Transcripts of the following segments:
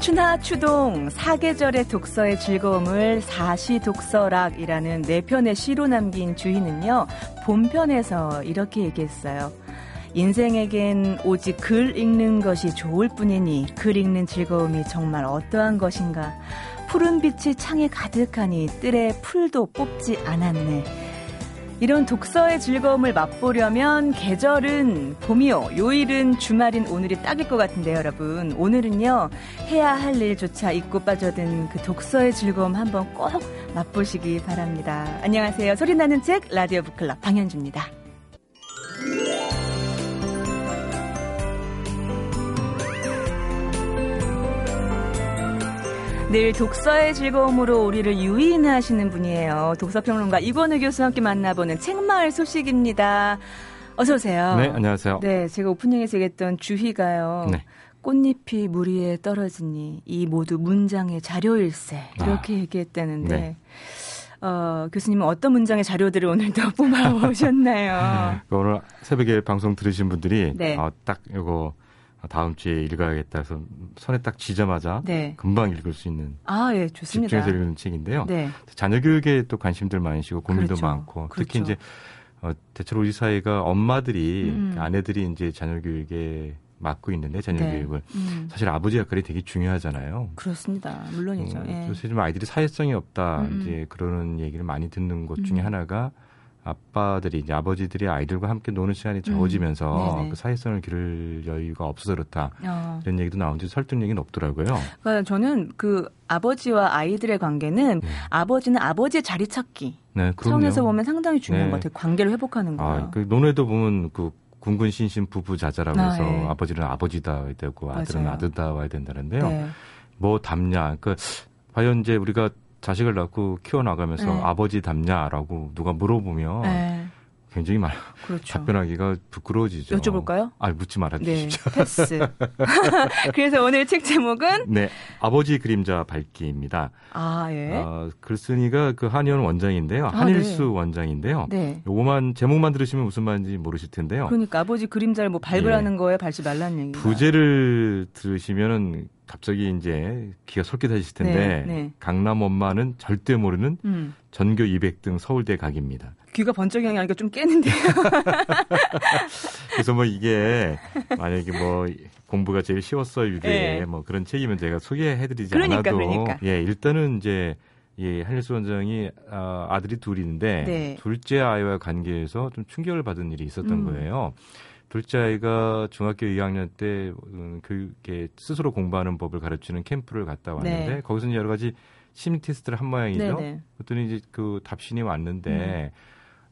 추나 추동 사계절의 독서의 즐거움을 사시 독서락이라는 네 편의 시로 남긴 주희는요 본편에서 이렇게 얘기했어요. 인생에겐 오직 글 읽는 것이 좋을 뿐이니 글 읽는 즐거움이 정말 어떠한 것인가. 푸른 빛이 창에 가득하니 뜰에 풀도 뽑지 않았네. 이런 독서의 즐거움을 맛보려면 계절은 봄이요. 요일은 주말인 오늘이 딱일 것 같은데요, 여러분. 오늘은요, 해야 할 일조차 잊고 빠져든 그 독서의 즐거움 한번 꼭 맛보시기 바랍니다. 안녕하세요. 소리나는 책 라디오 북클럽 방현주입니다. 늘 독서의 즐거움으로 우리를 유인하시는 분이에요. 독서평론가 이권우 교수와 함께 만나보는 책마을 소식입니다. 어서 오세요. 네, 안녕하세요. 네, 제가 오프닝에서 얘기했던 주희가요. 네. 꽃잎이 물 위에 떨어지니 이 모두 문장의 자료일세 이렇게 아, 얘기했다는데 네. 어, 교수님은 어떤 문장의 자료들을 오늘도 뽑아오셨나요? 오늘 새벽에 방송 들으신 분들이 네. 어, 딱 이거 다음 주에 읽어야겠다 해서 손에 딱 쥐자마자 네. 금방 읽을 수 있는 아, 예, 좋습니다. 집중해서 읽는 책인데요. 네. 자녀 교육에 또 관심들 많으시고 고민도 그렇죠. 많고 그렇죠. 특히 이제 어, 대체로 우리 사회가 엄마들이 음. 아내들이 이제 자녀 교육에 맡고 있는데 자녀 네. 교육을 음. 사실 아버지 역할이 되게 중요하잖아요. 그렇습니다. 물론이죠. 음, 예. 요새 좀 아이들이 사회성이 없다 음. 이제 그러는 얘기를 많이 듣는 것 중에 음. 하나가 아빠들이 이제 아버지들이 아이들과 함께 노는 시간이 적어지면서 음. 그 사회성을 기를 여유가 없어서 그렇다 어. 이런 얘기도 나오는데 설득력이 높더라고요. 그러니까 저는 그 아버지와 아이들의 관계는 네. 아버지는 아버지의 자리 찾기 네, 차원에서 보면 상당히 중요한 네. 것 같아요. 관계를 회복하는 아, 거예요. 아, 그 논에도 보면 그 군군 신신 부부 자자라고 아, 해서 네. 아버지는 아버지다 와야 되고 아들은. 아들다 와야 된다는데요. 네. 뭐 담냐 그 과연 이제 우리가 자식을 낳고 키워나가면서 네. 아버지 닮냐라고 누가 물어보면 네. 굉장히 말 그렇죠. 답변하기가 부끄러워지죠. 여쭤볼까요? 아, 묻지 말아 주십시오. 네, 패스. 그래서 오늘 책 제목은 네, 아버지 그림자 밝기입니다. 아, 예. 어, 글쓴이가 그 한의원 원장인데요. 아, 한일수 네. 원장인데요. 네. 요거만 제목만 들으시면 무슨 말인지 모르실 텐데요. 그러니까 아버지 그림자를 뭐 밟으라는 예. 거에 밟지 말라는 얘기. 부제를 들으시면은 갑자기 이제 기가 솔깃하실 텐데 네, 네. 강남 엄마는 절대 모르는 음. 전교 200등 서울대 각입니다. 귀가 번쩍이 하니까 좀 깨는데요. 그래서 뭐 이게 만약에 뭐 공부가 제일 쉬웠어 유대 네. 뭐 그런 책이면 제가 소개해드리지 그러니까, 않아도 그러니까. 예 일단은 이제 예, 한일수 원장이 아, 아들이 둘인데 네. 둘째 아이와 관계에서 좀 충격을 받은 일이 있었던 음. 거예요. 둘째 아이가 중학교 2학년 때 음, 교육에 스스로 공부하는 법을 가르치는 캠프를 갔다 왔는데 네. 거기서 여러 가지 심리 테스트를 한 모양이죠. 네네. 네. 그랬더니 이제 그 답신이 왔는데 음.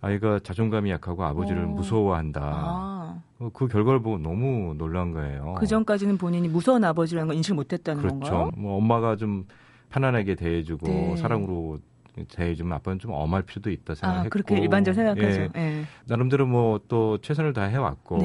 아이가 자존감이 약하고 아버지를 오. 무서워한다. 아. 어, 그 결과를 보고 너무 놀란 거예요. 그 전까지는 본인이 무서운 아버지라는 걸 인식을 못했다는 그렇죠. 건가요? 그렇죠. 뭐 엄마가 좀 편안하게 대해주고 네. 사랑으로 대해주면 아빠는 좀 엄할 필요도 있다 생각했고 아, 그렇게 일반적으로 생각하죠. 예. 예. 나름대로 뭐 또 최선을 다해 왔고.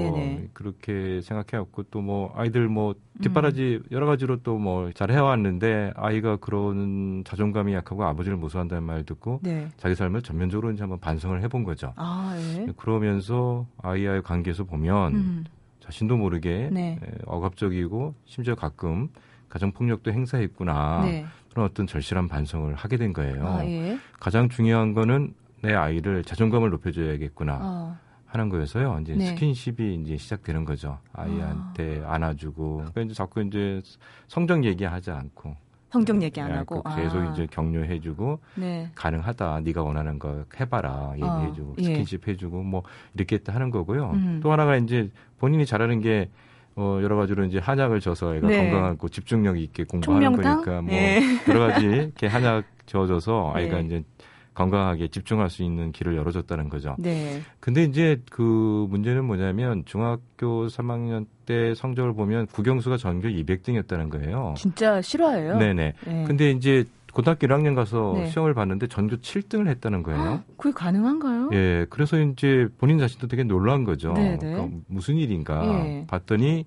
그렇게 생각해 왔고 또 뭐 아이들 뭐 뒷바라지 음. 여러 가지로 또 뭐 잘 해 왔는데 아이가 그런 자존감이 약하고 아버지를 무서워한다는 말 듣고 네. 자기 삶을 전면적으로 이제 한번 반성을 해본 거죠. 아, 예. 그러면서 아이와의 관계에서 보면 음. 자신도 모르게 네. 억압적이고 심지어 가끔 가정 폭력도 행사했구나. 네. 그런 어떤 절실한 반성을 하게 된 거예요. 아, 예. 가장 중요한 거는 내 아이를 자존감을 높여줘야겠구나. 어. 하는 거여서요. 이제 네. 스킨십이 이제 시작되는 거죠. 아이한테 아. 안아주고. 그러니까 이제 자꾸 이제 성적 얘기하지 않고. 성적 얘기 안 네, 하고 그 계속 아. 이제 격려해주고 네. 가능하다 네가 원하는 거 해봐라 얘기해주고 어, 예. 스킨십 해주고 뭐 이렇게 하는 거고요. 음. 또 하나가 이제 본인이 잘하는 게 어, 여러 가지로 이제 한약을 져서 애가 네. 건강하고 집중력 있게 공부하는 총명탕? 거니까 뭐 네. 여러 가지 이렇게 한약 저어줘서 아이가 네. 이제 건강하게 집중할 수 있는 길을 열어줬다는 거죠. 네. 근데 이제 그 문제는 뭐냐면 중학교 3학년 때 성적을 보면 국영수가 전교 200등이었다는 거예요. 진짜 실화예요? 네네. 네. 근데 이제 고등학교 1학년 가서 네. 시험을 봤는데 전교 7등을 했다는 거예요. 아, 그게 가능한가요? 예, 그래서 이제 본인 자신도 되게 놀란 거죠. 네, 네. 그러니까 무슨 일인가 예. 봤더니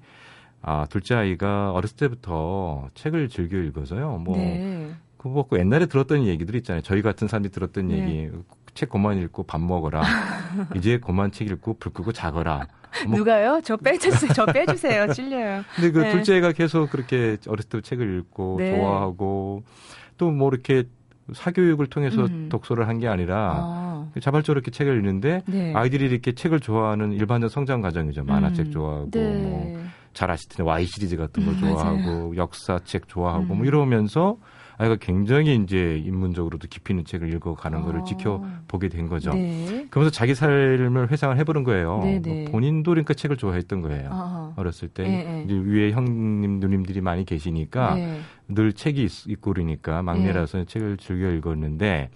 아 둘째 아이가 어렸을 때부터 책을 즐겨 읽어서요. 뭐 네. 그거 고 옛날에 들었던 얘기들 있잖아요. 저희 같은 사람이 들었던 네. 얘기. 책 그만 읽고 밥 먹어라. 이제 그만 책 읽고 불 끄고 자거라. 뭐. 누가요? 저 빼주세요. 저 빼주세요. 찔려요. 근데 그 네. 둘째가 계속 그렇게 어렸을 때 책을 읽고 네. 좋아하고 또 뭐 이렇게 사교육을 통해서 음. 독서를 한 게 아니라 아. 자발적으로 이렇게 책을 읽는데 네. 아이들이 이렇게 책을 좋아하는 일반적 성장 과정이죠. 만화책 음. 좋아하고 네. 뭐잘 텐데 Y 시리즈 같은 거 음, 좋아하고 역사책 좋아하고 뭐 음. 이러면서 아이가 굉장히 이제 인문적으로도 깊이 있는 책을 읽어가는 거를 아. 지켜보게 된 거죠. 네. 그러면서 자기 삶을 회상을 해보는 거예요. 네, 네. 뭐 본인도 그러니까 책을 좋아했던 거예요. 아 어렸을 때 네, 네. 이제 위에 형님 누님들이 많이 계시니까 네. 늘 책이 있, 있고 그러니까 막내라서 책을 즐겨 읽었는데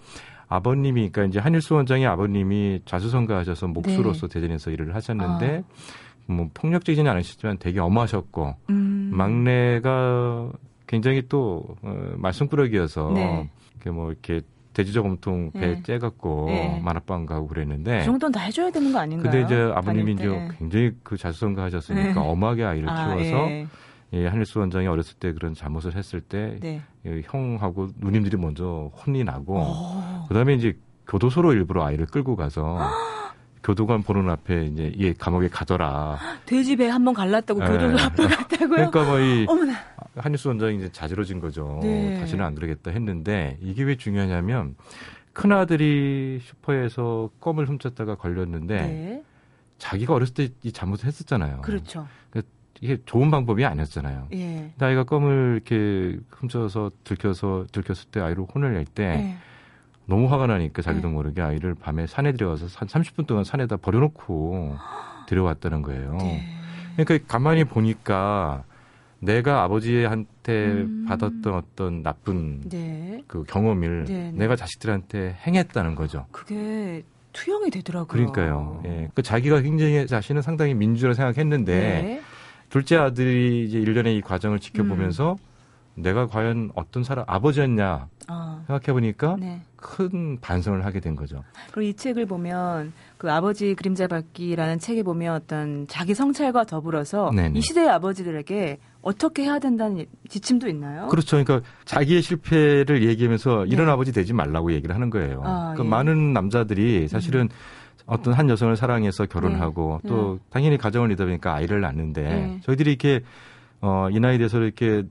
아버님이 그러니까 이제 한일수 원장의 아버님이 자수성가하셔서 목수로서 대전에서 일을 하셨는데 아. 뭐 폭력적이지는 않으시지만 되게 엄하셨고 음. 막내가 굉장히 또 어, 말썽꾸러기여서 네. 이렇게 뭐 이렇게 돼지저 곰통 배 네. 째갖고 네. 만화방 가고 그랬는데 그 정도는 다 해줘야 되는 거 아닌가요? 근데 이제 아버님이 이제 굉장히 그 자수성가하셨으니까 네. 엄하게 아이를 아, 키워서 예. 예, 한일수 원장이 어렸을 때 그런 잘못을 했을 때 네. 예, 형하고 누님들이 먼저 혼이 나고 오. 그다음에 이제 교도소로 일부러 아이를 끌고 가서 교도관 보는 앞에 이제 얘 감옥에 가더라. 돼지 배 한 번 갈랐다고 네. 교도소 앞에 갔다고요? 그러니까 뭐이 한일수 원장이 이제 자지러진 거죠. 네. 다시는 안 그러겠다 했는데 이게 왜 중요하냐면 큰 아들이 슈퍼에서 껌을 훔쳤다가 걸렸는데 네. 자기가 어렸을 때 이 잘못을 했었잖아요. 그렇죠. 그러니까 이게 좋은 방법이 아니었잖아요. 예. 아이가 껌을 이렇게 훔쳐서 들켜서 들켰을 때 아이를 혼을 낼때 예. 너무 화가 나니까 자기도 네. 모르게 아이를 밤에 산에 들어가서 한 30분 동안 산에다 버려놓고 데려왔다는 거예요. 네. 그러니까 가만히 보니까 내가 아버지한테 음. 받았던 어떤 나쁜 네. 그 경험을 네, 네. 내가 자식들한테 행했다는 거죠. 그게 투영이 되더라고요. 그러니까요. 예. 그 자기가 굉장히 자신은 상당히 민주라 생각했는데 네. 둘째 아들이 이제 일련의 이 과정을 지켜보면서 음. 내가 과연 어떤 사람 아버지였냐 어. 생각해 보니까 네. 큰 반성을 하게 된 거죠. 그리고 이 책을 보면 그 아버지 그림자 밟기라는 책에 보면 어떤 자기 성찰과 더불어서 네네. 이 시대의 아버지들에게 어떻게 해야 된다는 지침도 있나요? 그렇죠. 그러니까 자기의 실패를 얘기하면서 이런 네. 아버지 되지 말라고 얘기를 하는 거예요. 아, 그러니까 예. 많은 남자들이 사실은 음. 어떤 한 여성을 사랑해서 결혼하고 네. 또 네. 당연히 가정을 이다 보니까 아이를 낳는데 네. 저희들이 이렇게 어, 이 나이 돼서 이렇게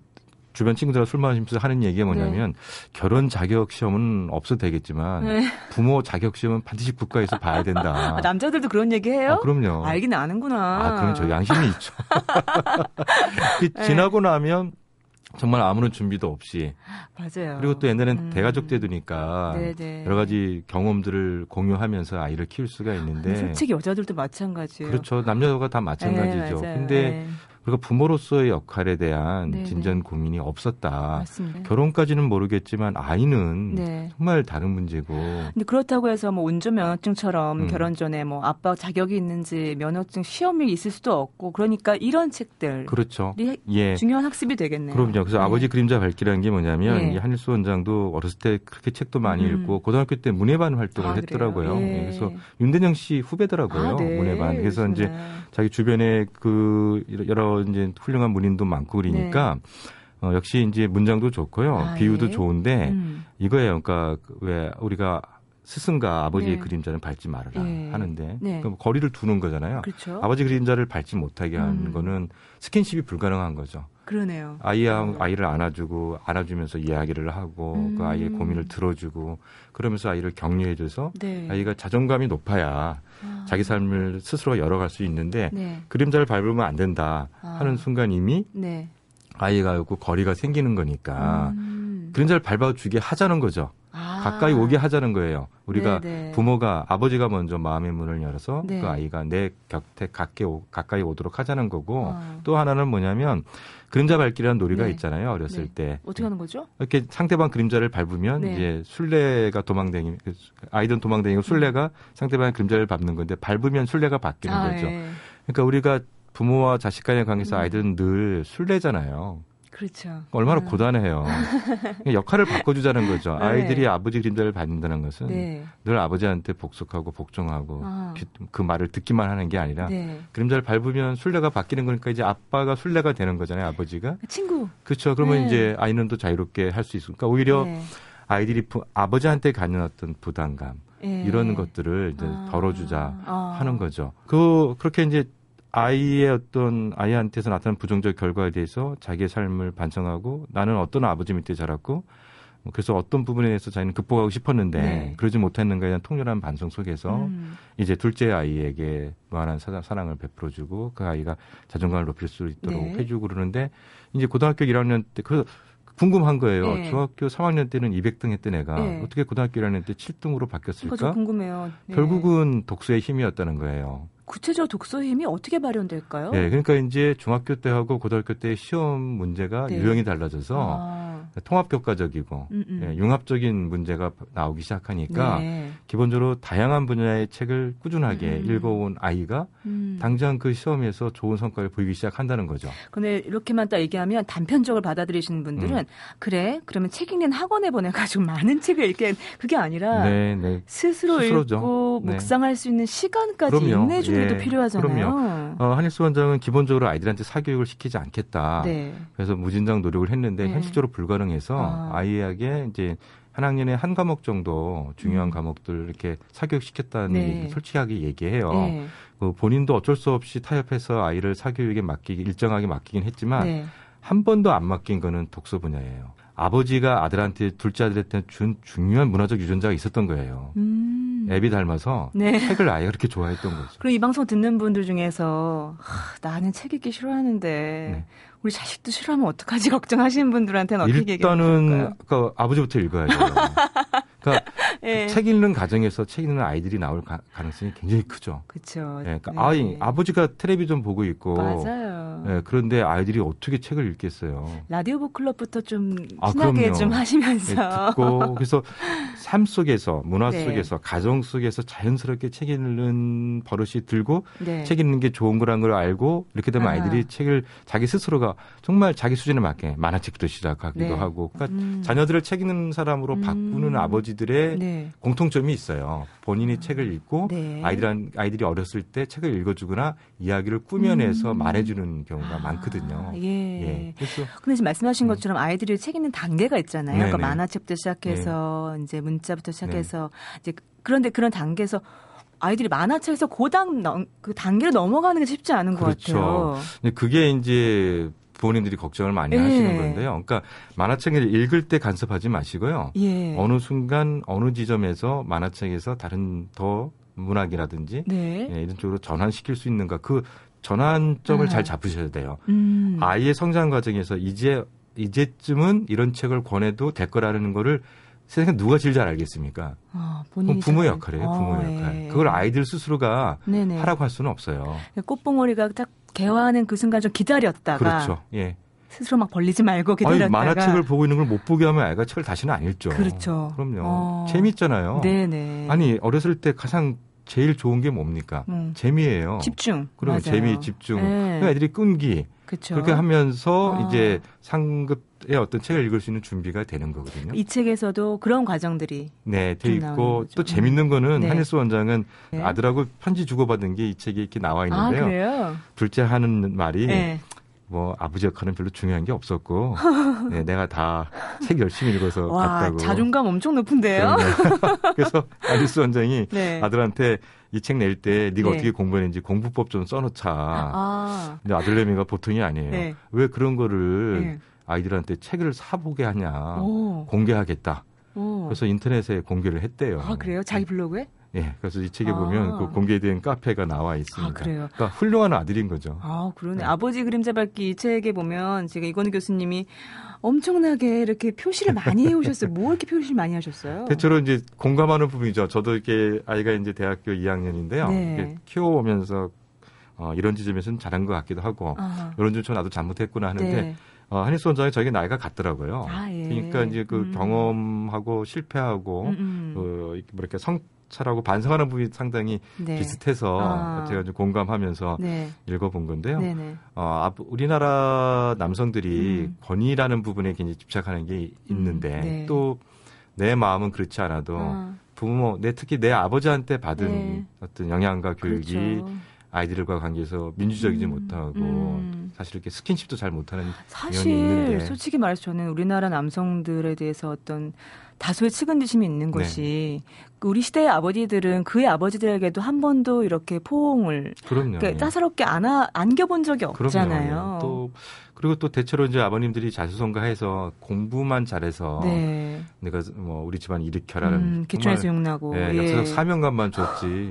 주변 친구들하고 술 마시면서 하는 얘기가 뭐냐면 네. 결혼 자격 시험은 없어도 되겠지만 네. 부모 자격 시험은 반드시 국가에서 봐야 된다. 아, 남자들도 그런 얘기 해요? 아, 그럼요. 알긴 아는구나. 아, 그럼 저 양심이 있죠. 네. 지나고 나면 정말 아무런 준비도 없이. 맞아요. 그리고 또 옛날엔 음. 대가족 때도니까 네네. 여러 가지 경험들을 공유하면서 아이를 키울 수가 있는데. 솔직히 여자들도 마찬가지예요. 그렇죠. 남녀가 다 마찬가지죠. 네, 근데 네. 그리고 부모로서의 역할에 대한 네네. 진전 고민이 없었다. 맞습니다. 결혼까지는 모르겠지만 아이는 네. 정말 다른 문제고. 근데 그렇다고 해서 뭐 운전면허증처럼 음. 결혼 전에 뭐 아빠 자격이 있는지 면허증 시험이 있을 수도 없고 그러니까 이런 책들 그렇죠. 예. 중요한 학습이 되겠네요. 그럼요. 그래서 네. 아버지 그림자 밝기라는 게 뭐냐면 네. 이 한일수 원장도 어렸을 때 그렇게 책도 많이 음. 읽고 고등학교 때 문예반 활동을 아, 했더라고요. 예. 그래서 윤대영 씨 후배더라고요. 아, 네. 문예반. 그래서 그렇구나. 이제 자기 주변에 그 여러 이제 훌륭한 문인도 많고 그러니까 네. 어, 역시 이제 문장도 좋고요. 아, 비유도 예. 좋은데 음. 이거예요. 그러니까 왜 우리가 스승과 아버지의 네. 그림자는 밟지 말아라 네. 하는데 네. 그럼 거리를 두는 거잖아요. 그렇죠. 아버지 그림자를 밟지 못하게 하는 음. 거는 스킨십이 불가능한 거죠. 그러네요. 아이와 아이를 안아주고 안아주면서 이야기를 하고 음. 그 아이의 고민을 들어주고 그러면서 아이를 격려해줘서 네. 아이가 자존감이 높아야 아. 자기 삶을 스스로 열어갈 수 있는데 네. 그림자를 밟으면 안 된다 아. 하는 순간 이미 네. 아이가 있고 거리가 생기는 거니까 음. 그림자를 밟아주게 하자는 거죠. 아. 가까이 오게 하자는 거예요. 우리가 네네. 네. 부모가 아버지가 먼저 마음의 문을 열어서 네. 그 아이가 내 곁에 가까이, 오, 가까이 오도록 하자는 거고 아. 또 하나는 뭐냐면 그림자 밟기라는 놀이가 네. 있잖아요. 어렸을 네. 때. 어떻게 하는 거죠? 이렇게 상대방 그림자를 밟으면 네. 이제 술래가 도망다니 아이든 도망다니고 술래가 상대방의 그림자를 밟는 건데 밟으면 술래가 바뀌는 아, 거죠. 예. 그러니까 우리가 부모와 자식 간의 관계에서 음. 아이들은 늘 술래잖아요. 그렇죠. 얼마나 음. 고단해요. 역할을 바꿔주자는 거죠. 네. 아이들이 아버지 그림자를 받는다는 것은 네. 늘 아버지한테 복속하고 복종하고 아. 그 말을 듣기만 하는 게 아니라 네. 그림자를 밟으면 순례가 바뀌는 거니까 이제 아빠가 순례가 되는 거잖아요. 아버지가 친구. 그렇죠. 그러면 네. 이제 아이는 또 자유롭게 할 수 있으니까 오히려 네. 아이들이 부, 아버지한테 갖는 어떤 부담감 예. 이런 것들을 이제 아. 덜어주자 아. 하는 거죠. 그 그렇게 이제 아이의 어떤 아이한테서 나타난 부정적 결과에 대해서 자기의 삶을 반성하고 나는 어떤 아버지 밑에 자랐고 뭐 그래서 어떤 부분에 대해서 자기는 극복하고 싶었는데 네. 그러지 못했는가에 대한 통렬한 반성 속에서 음. 이제 둘째 아이에게 무한한 사랑을 베풀어주고 그 아이가 자존감을 높일 수 있도록 네. 해주고 그러는데 이제 고등학교 1학년 때그 궁금한 거예요. 네. 중학교 3학년 때는 200등 했던 애가 네. 어떻게 고등학교 1학년 때 7등으로 바뀌었을까? 궁금해요. 네. 결국은 독서의 힘이었다는 거예요. 구체적 독서 힘이 어떻게 발현될까요? 네, 그러니까 이제 중학교 때하고 고등학교 때 시험 문제가 네. 유형이 달라져서 아. 통합교과적이고 음, 음. 예, 융합적인 문제가 나오기 시작하니까 네. 기본적으로 다양한 분야의 책을 꾸준하게 음. 음. 읽어온 아이가 음. 당장 그 시험에서 좋은 성과를 보이기 시작한다는 거죠. 근데 이렇게만 딱 얘기하면 단편적으로 받아들이시는 분들은 음. 그래 그러면 책 읽는 학원에 보내가지고 많은 책을 읽게 그게 아니라 네, 네. 스스로 스스로죠. 읽고 네. 묵상할 수 있는 시간까지 인내주는 예, 필요하잖아요. 그럼요. 어, 한일수 원장은 기본적으로 아이들한테 사교육을 시키지 않겠다. 네. 그래서 무진장 노력을 했는데 네. 현실적으로 불가능해서 아. 이에게 이제 한 학년에 한 과목 정도 중요한 음. 과목들 이렇게 사교육 시켰다는 네. 얘기를 솔직하게 얘기해요. 네. 그 본인도 어쩔 수 없이 타협해서 아이를 사교육에 맡기기 일정하게 맡기긴 했지만 네. 한 번도 안 맡긴 거는 독서 분야예요. 아버지가 아들한테 둘째 아들한테 준 중요한 문화적 유전자가 있었던 거예요. 음. 애비 닮아서 네. 책을 아예 그렇게 좋아했던 거죠. 그리고 이 방송 듣는 분들 중에서 하, 나는 책 읽기 싫어하는데 네. 우리 자식도 싫어하면 어떡하지 걱정하시는 분들한테는 어떻게 일단은 그 아버지부터 읽어야죠. 그러니까 네. 책 읽는 가정에서 책 읽는 아이들이 나올 가, 능성이 굉장히 크죠. 그렇죠. 네, 그러니까 네. 아이 아버지가 텔레비전 보고 있고 맞아요. 네, 그런데 아이들이 어떻게 책을 읽겠어요. 라디오 북클럽부터 좀 아, 친하게 아, 좀 하시면서 네, 듣고 그래서 삶 속에서 문화 네. 속에서 가정 속에서 자연스럽게 책 읽는 버릇이 들고 네. 책 읽는 게 좋은 거란 걸 알고 이렇게 되면 아. 아이들이 책을 자기 스스로가 정말 자기 수준에 맞게 만화책부터 시작하기도 네. 하고 그러니까 음. 자녀들을 책 읽는 사람으로 음. 바꾸는 아버지들의 네. 공통점이 있어요. 본인이 아. 책을 읽고 네. 아이들 아이들이 어렸을 때 책을 읽어주거나 이야기를 꾸며내서 음. 말해주는 경우가 아. 많거든요. 예. 예. 그래서 근데 지금 말씀하신 음. 것처럼 아이들이 책 읽는 단계가 있잖아요. 그러니까 만화책부터 시작해서 네. 이제 문자부터 시작해서 네. 이제 그런데 그런 단계에서 아이들이 만화책에서 고당 그 단계를 넘어가는 게 쉽지 않은 그렇죠. 것 같아요. 그게 이제 부모님들이 걱정을 많이 예. 하시는 건데요. 그러니까 만화책을 읽을 때 간섭하지 마시고요. 예. 어느 순간 어느 지점에서 만화책에서 다른 더 문학이라든지 네. 예, 이런 쪽으로 전환시킬 수 있는가 그 전환점을 아. 잘 잡으셔야 돼요. 음. 아이의 성장 과정에서 이제 이제쯤은 이런 책을 권해도 될 거라는 거를 세상에 누가 제일 잘 알겠습니까? 아, 본인이 부모 역할이에요, 부모 어, 역할. 예. 그걸 아이들 스스로가 네네. 하라고 할 수는 없어요. 꽃봉오리가 딱 개화하는 그 순간 좀 기다렸다가. 그렇죠. 예. 스스로 막 벌리지 말고 기다렸다가. 아니, 만화책을 보고 있는 걸 못 보게 하면 아이가 책을 다시는 안 읽죠. 그렇죠. 그럼요. 어. 재밌잖아요. 네네. 아니, 어렸을 때 가장 제일 좋은 게 뭡니까? 음. 재미예요. 집중. 그럼. 재미, 집중. 네. 애들이 끈기. 그쵸. 그렇게 하면서 어. 이제 상급 의 어떤 책을 읽을 수 있는 준비가 되는 거거든요. 이 책에서도 그런 과정들이 네, 돼 있고 또 재밌는 거는 네. 한일수 원장은 네. 아들하고 편지 주고받은 게 이 책에 이렇게 나와 있는데요. 아, 둘째 하는 말이 네. 뭐 아버지 역할은 별로 중요한 게 없었고 네, 내가 다 책 열심히 읽어서 와, 갔다고 자존감 엄청 높은데요. 그래서 아리스 원장이 네. 아들한테 이 책 낼 때 네가 네. 어떻게 공부했는지 공부법 좀 써놓자. 아. 근데 아들내미가 보통이 아니에요. 네. 왜 그런 거를 네. 아이들한테 책을 사보게 하냐 오. 공개하겠다. 오. 그래서 인터넷에 공개를 했대요. 아 그래요? 자기 블로그에? 예, 그래서 이 책에 아. 보면 그 공개된 카페가 나와 있습니다. 아, 그래요? 그러니까 훌륭한 아들인 거죠. 아, 그러네. 네. 아버지 그림자 밟기 이 책에 보면 제가 이건우 교수님이 엄청나게 이렇게 표시를 많이 해 오셨어요. 뭐 이렇게 표시를 많이 하셨어요? 대체로 이제 공감하는 부분이죠. 저도 이렇게 아이가 이제 대학교 2학년인데요. 네. 키워오면서 어, 이런 지점에서는 잘한 것 같기도 하고 아하. 이런 점저 나도 잘못했구나 하는데 네. 어, 한일수 원장이 저에게 나이가 같더라고요. 아, 예. 그러니까 이제 그 음. 경험하고 실패하고 음, 음. 그 뭐랄까 성 차라고 반성하는 부분이 상당히 네. 비슷해서 아. 제가 좀 공감하면서 네. 읽어본 건데요. 네네. 어, 우리나라 남성들이 음. 권위라는 부분에 굉장히 집착하는 게 있는데 음. 네. 또내 마음은 그렇지 않아도 아. 부모, 내 특히 내 아버지한테 받은 네. 어떤 영향과 교육이 그렇죠. 아이들과 관계에서 민주적이지 음, 못하고 음. 사실 이렇게 스킨십도 잘 못하는 사실 있는데. 솔직히 말해서 저는 우리나라 남성들에 대해서 어떤 다소의 측은지심이 있는 네. 것이 네. 우리 시대의 아버지들은 그의 아버지들에게도 한 번도 이렇게 포옹을 그럼요. 그러니까 따사롭게 안아, 안겨본 적이 없잖아요. 그럼요. 또 그리고 또 대체로 이제 아버님들이 자수성가해서 공부만 잘해서 네. 내가 뭐 우리 집안 일으켜라 음, 기초에서 용나고 예, 예. 역사적 사명감만 줬지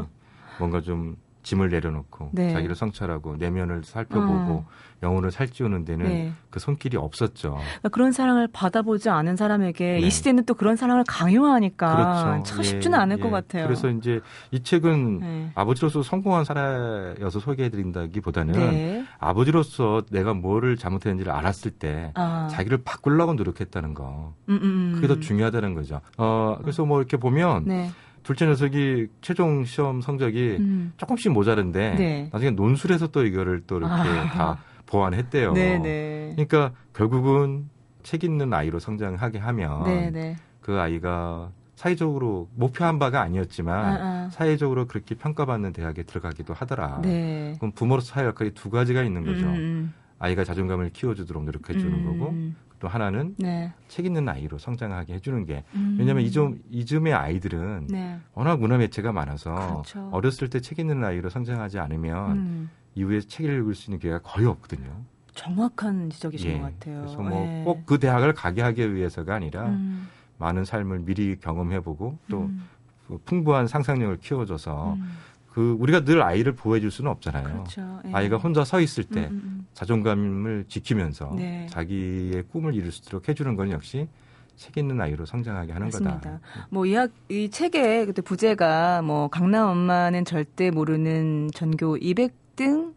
뭔가 좀 짐을 내려놓고 네. 자기를 성찰하고 내면을 살펴보고 어. 영혼을 살찌우는 데는 네. 그 손길이 없었죠. 그러니까 그런 사랑을 받아보지 않은 사람에게 네. 이 시대는 또 그런 사랑을 강요하니까 그렇죠. 참 쉽지는 예, 않을 예. 것 같아요. 그래서 이제 이 책은 네. 아버지로서 성공한 사례여서 소개해드린다기보다는 네. 아버지로서 내가 뭐를 잘못했는지를 알았을 때 아. 자기를 바꾸려고 노력했다는 거 음, 음, 음. 그게 더 중요하다는 거죠. 어, 그래서 뭐 이렇게 보면 네. 둘째 녀석이 최종 시험 성적이 음. 조금씩 모자른데 네. 나중에 논술에서 또 이거를 또 이렇게 아. 다 보완했대요. 네네. 네. 그러니까 결국은 책 있는 아이로 성장하게 하면 네네. 네. 그 아이가 사회적으로 목표한 바가 아니었지만 아, 아. 사회적으로 그렇게 평가받는 대학에 들어가기도 하더라. 네. 그럼 부모로서 사회 역할이 두 가지가 있는 거죠. 음. 음. 아이가 자존감을 키워주도록 노력해 주는 음. 거고 또 하나는 네. 책 있는 아이로 성장하게 해주는 게 음. 왜냐하면 이좀 이즘의 아이들은 네. 워낙 문화 매체가 많아서 그렇죠. 어렸을 때 책 있는 아이로 성장하지 않으면 음. 이후에 책을 읽을 수 있는 기회가 거의 없거든요. 정확한 지적이신 예. 것 같아요. 그래서 뭐 꼭그 네. 대학을 가게 하기 위해서가 아니라 음. 많은 삶을 미리 경험해보고 또 음. 그 풍부한 상상력을 키워줘서 음. 그 우리가 늘 아이를 보호해줄 수는 없잖아요. 그렇죠. 예. 아이가 혼자 서 있을 때 음, 음, 음. 자존감을 지키면서 네. 자기의 꿈을 이룰 수 있도록 해주는 건 역시 책 있는 아이로 성장하게 하는 맞습니다. 거다. 뭐이 이 책의 그때 부제가 뭐 강남 엄마는 절대 모르는 전교 200등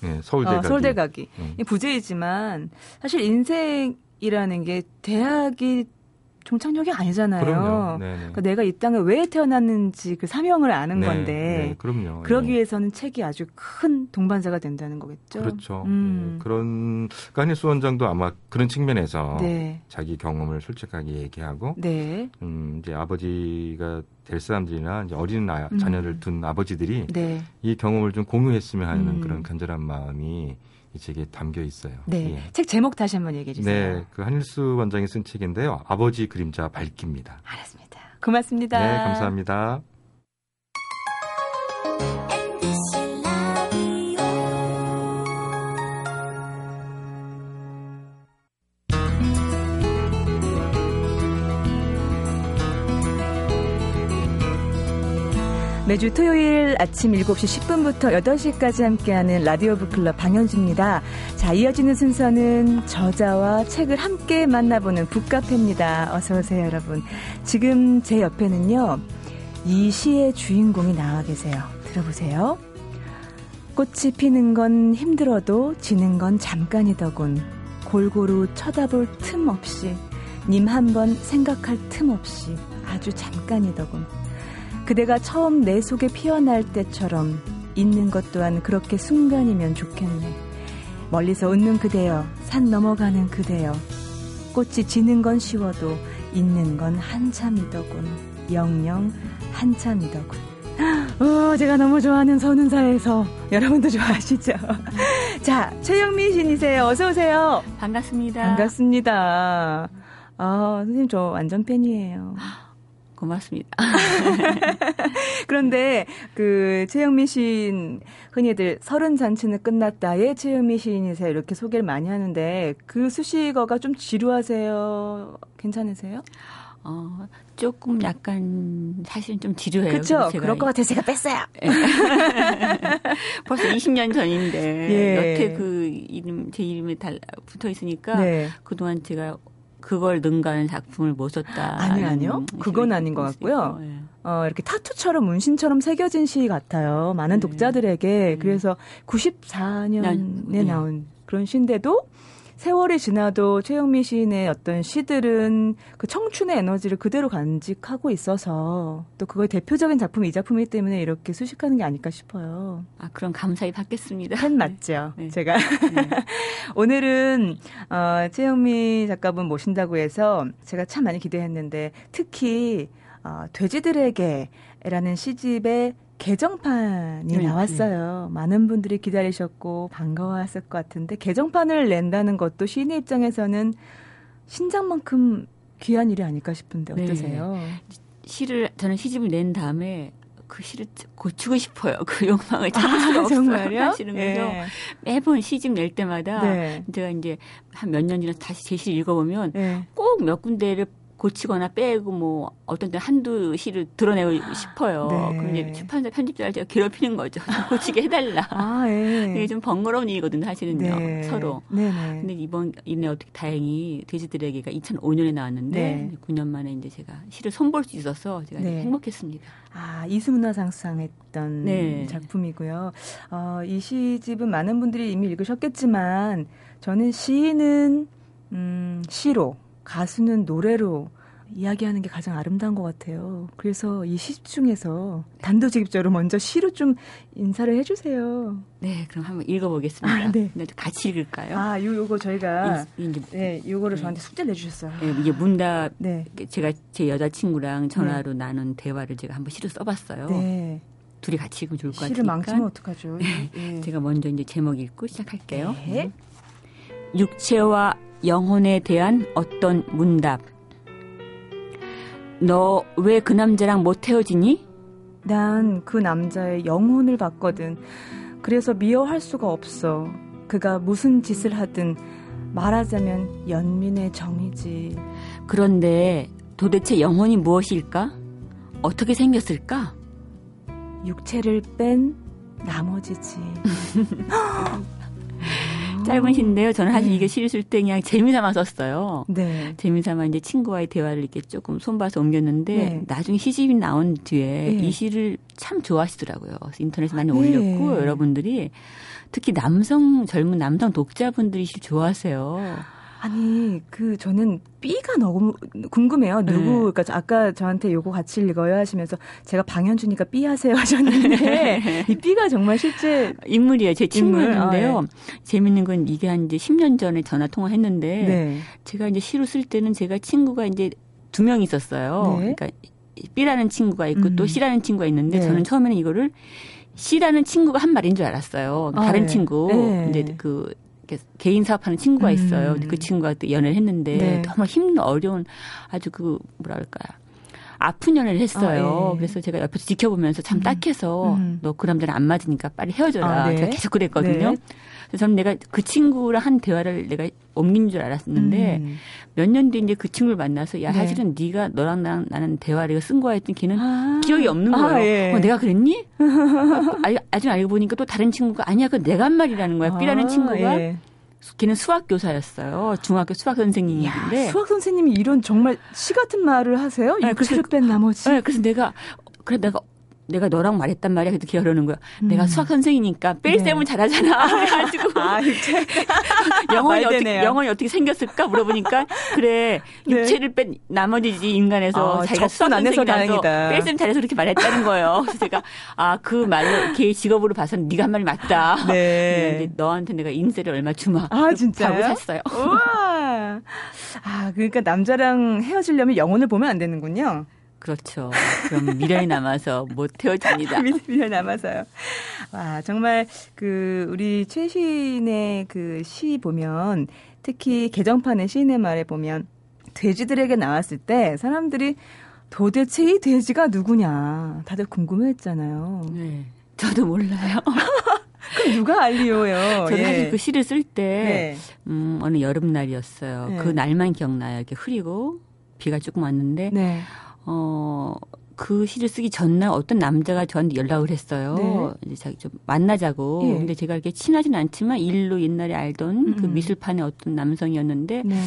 네, 서울대 어, 가기. 서울대 가기. 음. 부제이지만 사실 인생이라는 게 대학이 종착역이 아니잖아요. 그럼요. 그러니까 내가 이 땅에 왜 태어났는지 그 사명을 아는 네, 건데. 네, 그럼요. 그러기 네. 위해서는 책이 아주 큰 동반자가 된다는 거겠죠. 그렇죠. 음. 네, 그런 까니수 원장도 아마 그런 측면에서 네. 자기 경험을 솔직하게 얘기하고, 네. 음, 이제 아버지가 될 사람들이나 이제 어린 아, 자녀를 음. 둔 아버지들이 네. 이 경험을 좀 공유했으면 하는 음. 그런 간절한 마음이 이 책에 담겨 있어요. 네. 예. 책 제목 다시 한번 얘기해 주세요. 네. 그 한일수 원장이 쓴 책인데요. 아버지 그림자 밝기입니다. 알았습니다. 고맙습니다. 네, 감사합니다. 매주 토요일 아침 7시 10분부터 8시까지 함께하는 라디오 북클럽 방현주입니다. 자, 이어지는 순서는 저자와 책을 함께 만나보는 북카페입니다. 어서오세요, 여러분. 지금 제 옆에는요, 이 시의 주인공이 나와 계세요. 들어보세요. 꽃이 피는 건 힘들어도 지는 건 잠깐이더군. 골고루 쳐다볼 틈 없이, 님 한 번 생각할 틈 없이 아주 잠깐이더군. 그대가 처음 내 속에 피어날 때처럼 있는 것 또한 그렇게 순간이면 좋겠네. 멀리서 웃는 그대여, 산 넘어가는 그대여. 꽃이 지는 건 쉬워도 있는 건 한참이더군. 영영 한참이더군. 어, 제가 너무 좋아하는 선운사에서 여러분도 좋아하시죠? 자, 최영미 신이세요. 어서 오세요. 반갑습니다. 반갑습니다. 아, 선생님 저 완전 팬이에요. 고맙습니다. 그런데 그 최영미 시인 흔히들 서른 잔치는 끝났다의 최영미 시인이세요 이렇게 소개를 많이 하는데 그 수식어가 좀 지루하세요? 괜찮으세요? 어, 조금 약간 사실은 좀 지루해요. 그렇죠. 그럴 것 같아서 제가 뺐어요. 예. 벌써 20년 전인데 예. 여태 그 이름 제 이름이 달 붙어 있으니까 네. 그동안 제가 그걸 능가하는 작품을 못 썼다. 아니 아니요. 그건 아닌 것 같고요. 네. 어, 이렇게 타투처럼 문신처럼 새겨진 시 같아요. 많은 네. 독자들에게. 네. 그래서 94년에 나온 그런 시인데도 세월이 지나도 최영미 시인의 어떤 시들은 그 청춘의 에너지를 그대로 간직하고 있어서 또 그거의 대표적인 작품이 이 작품이기 때문에 이렇게 수식하는 게 아닐까 싶어요. 아, 그럼 감사히 받겠습니다. 팬 맞죠? 네. 제가. 네. 오늘은, 어, 최영미 작가분 모신다고 해서 제가 참 많이 기대했는데 특히, 어, 돼지들에게라는 시집의 개정판이 네, 나왔어요. 네. 많은 분들이 기다리셨고 반가워했을 것 같은데 개정판을 낸다는 것도 시인의 입장에서는 신작만큼 귀한 일이 아닐까 싶은데 네. 어떠세요? 네. 시를 저는 시집을 낸 다음에 그 시를 고치고 싶어요. 그 욕망을 참을 수가 아, 없어요. 사실은 그래서 네. 매번 시집 낼 때마다 네. 제가 이제 한 몇 년 지나 다시 제 시를 읽어보면 네. 꼭몇 군데를 고치거나 빼고 뭐 어떤 때 한두 시를 드러내고 싶어요. 네. 그럼 이제 출판사 편집자를 제가 괴롭히는 거죠. 고치게 해달라. 아, 예. 이게 좀 번거로운 일이거든요, 사실은요. 네. 서로. 네 네. 근데 이번 이내 어떻게 다행히 돼지들에게가 2005년에 나왔는데 네. 9년 만에 이제 제가 시를 손볼 수 있어서 제가 네. 행복했습니다. 아, 이수문화상상 했던 네. 작품이고요. 어, 이 시집은 많은 분들이 이미 읽으셨겠지만 저는 시는 음, 시로 가수는 노래로 이야기하는 게 가장 아름다운 것 같아요. 그래서 이 시 중에서 단도직입적으로 먼저 시로 좀 인사를 해주세요. 네, 그럼 한번 읽어보겠습니다. 아, 네. 같이 읽을까요? 아, 요, 요거 저희가 이, 이제, 네, 요거를 네. 저한테 숙제를 내주셨어요. 네, 이게 문답. 네. 제가 제 여자친구랑 전화로 네. 나눈 대화를 제가 한번 시로 써봤어요. 네. 둘이 같이 읽으면 좋을 것 같아요. 시를 망치면 어떡하죠? 네. 제가 먼저 이제 제목 읽고 시작할게요. 네. 육체와 영혼에 대한 어떤 문답. 너 왜 그 남자랑 못 헤어지니? 난 그 남자의 영혼을 봤거든. 그래서 미워할 수가 없어. 그가 무슨 짓을 하든 말하자면 연민의 정이지. 그런데 도대체 영혼이 무엇일까? 어떻게 생겼을까? 육체를 뺀 나머지지. 짧은 시인데요. 저는 사실 네. 이게 시를 쓸때 그냥 재미삼아 썼어요. 네. 재미삼아 이제 친구와의 대화를 이렇게 조금 손봐서 옮겼는데 네. 나중에 시집이 나온 뒤에 네. 이 시를 참 좋아하시더라고요. 인터넷에 많이 올렸고 네. 여러분들이 특히 남성 젊은 남성 독자분들이 시 좋아하세요. 아니 그 저는 B가 너무 궁금해요. 누구 네. 그러니까 아까 저한테 요거 같이 읽어요 하시면서 제가 방현주니까 B 하세요 하셨는데 이 B가 정말 실제 인물이에요. 제 친구였는데요. 인물? 아, 네. 재밌는 건 이게 한 이제 10년 전에 전화 통화했는데 네. 제가 이제 시로 쓸 때는 제가 친구가 이제 두 명 있었어요. 네. 그러니까 B라는 친구가 있고 음. 또 C라는 친구가 있는데 네. 저는 처음에는 이거를 C라는 친구가 한 말인 줄 알았어요. 다른 아, 네. 친구. 네. 그 개인 사업하는 친구가 음. 있어요. 음. 그 친구가 또 연애를 했는데 네. 정말 힘든 어려운 아주 그 뭐랄까요. 아픈 연애를 했어요. 아, 예. 그래서 제가 옆에서 지켜보면서 참 음. 딱해서 음. 너그 남자는 안 맞으니까 빨리 헤어져라. 아, 네. 제가 계속 그랬거든요. 저는 내가 그 친구랑 한 대화를 내가 옮긴 줄 알았는데 음. 몇년 뒤에 이제 그 친구를 만나서 야 네. 사실은 네. 가 너랑 나랑 나는 대화를 쓴 거야 했더니 걔는 아. 기억이 없는 거예요. 아, 예. 어, 내가 그랬니? 아, 아직 알고 보니까 또 다른 친구가 아니야 그 내가 한 말이라는 거야. B라는 아, 친구가 예. 걔는 수학 교사였어요. 중학교 수학 선생님인데. 수학 선생님이 이런 정말 시 같은 말을 하세요? 네, 그래서 뺀 나머지. 네, 그래서 내가 그래 내가 내가 너랑 말했단 말이야. 그래도 기어러는 거야. 음. 내가 수학 선생이니까 뺄셈을 네. 잘하잖아. 그래가지고 아, 영혼이 어떻게 영혼이 어떻게 생겼을까 물어보니까 그래 네. 육체를 뺀 나머지 인간에서 어, 자기가 수학 선생이라서 뺄셈 잘해서 그렇게 말했다는 거예요. 그래서 제가 아그 말로 걔 직업으로 봐서는 네가 한 말이 맞다. 네. 너한테 내가 인세를 얼마 주마. 아 진짜요? 밥을 샀어요. 우와. 아 그러니까 남자랑 헤어지려면 영혼을 보면 안 되는군요. 그렇죠. 그럼 미련이 남아서 못 헤어집니다. 미련 남아서요. 와, 정말 그 우리 최신의 그 시 보면 특히 개정판의 시인의 말에 보면 돼지들에게 나왔을 때 사람들이 도대체 이 돼지가 누구냐 다들 궁금해했잖아요. 네. 저도 몰라요. 그럼 누가 알리오요? 저는 예. 사실 그 시를 쓸때 네. 음, 어느 여름날이었어요. 네. 그 날만 기억나요. 이렇게 흐리고 비가 조금 왔는데 네. 어, 그 시를 쓰기 전날 어떤 남자가 저한테 연락을 했어요. 네. 이제 자기 좀 만나자고. 예. 근데 제가 이렇게 친하진 않지만 일로 옛날에 알던 음. 그 미술판의 어떤 남성이었는데 네.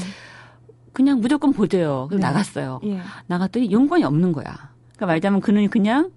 그냥 무조건 보재요. 그래서 네. 나갔어요. 예. 나갔더니 용건이 없는 거야. 그러니까 말하자면 그는 그냥